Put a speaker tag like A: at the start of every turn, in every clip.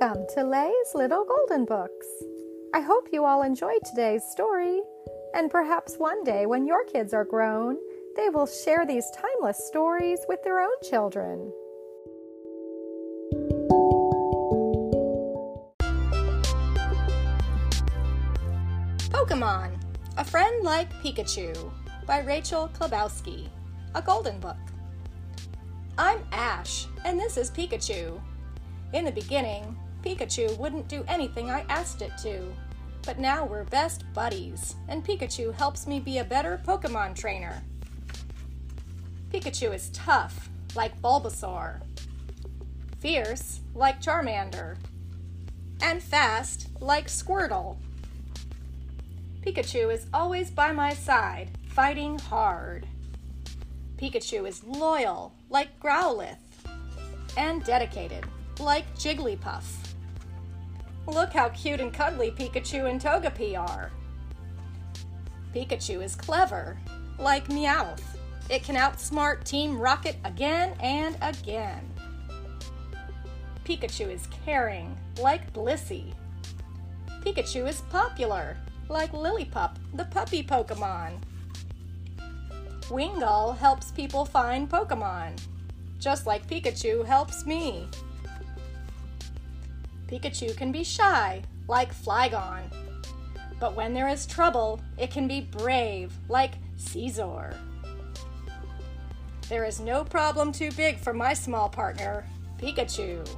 A: Welcome to Lay's Little Golden Books. I hope you all enjoyed today's story, and perhaps one day when your kids are grown, they will share these timeless stories with their own children.
B: Pokemon A Friend Like Pikachu by Rachel Chlebowski, a golden book. I'm Ash, and this is Pikachu. In the beginning, Pikachu wouldn't do anything I asked it to. But now we're best buddies, and Pikachu helps me be a better Pokemon trainer. Pikachu is tough, like Bulbasaur, fierce, like Charmander, and fast, like Squirtle. Pikachu is always by my side, fighting hard. Pikachu is loyal, like Growlithe, and dedicated, like Jigglypuff. Look how cute and cuddly Pikachu and Togepi are. Pikachu is clever, like Meowth. It can outsmart Team Rocket again and again. Pikachu is caring, like Blissey. Pikachu is popular, like Lillipup, the puppy Pokemon. Wingull helps people find Pokemon, just like Pikachu helps me. Pikachu can be shy, like Flygon. But when there is trouble, it can be brave, like Scizor. There is no problem too big for my small partner, Pikachu.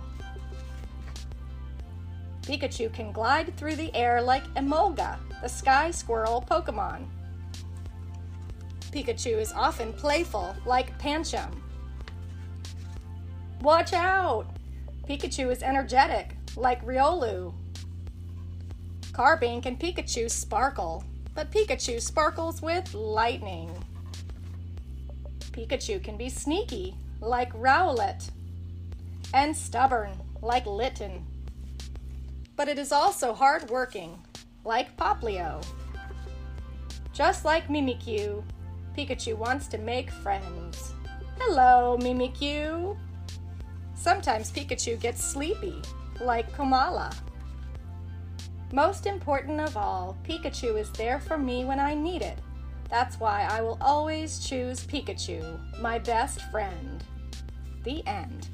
B: Pikachu can glide through the air like Emolga, the sky squirrel Pokemon. Pikachu is often playful, like Pancham. Watch out! Pikachu is energetic, like Riolu. Carbink and Pikachu sparkle, but Pikachu sparkles with lightning. Pikachu can be sneaky, like Rowlet, and stubborn, like Litten. But it is also hard-working, like Poplio. Just like Mimikyu, Pikachu wants to make friends. Hello, Mimikyu! Sometimes Pikachu gets sleepy, like Komala. Most important of all, Pikachu is there for me when I need it. That's why I will always choose Pikachu, my best friend. The end.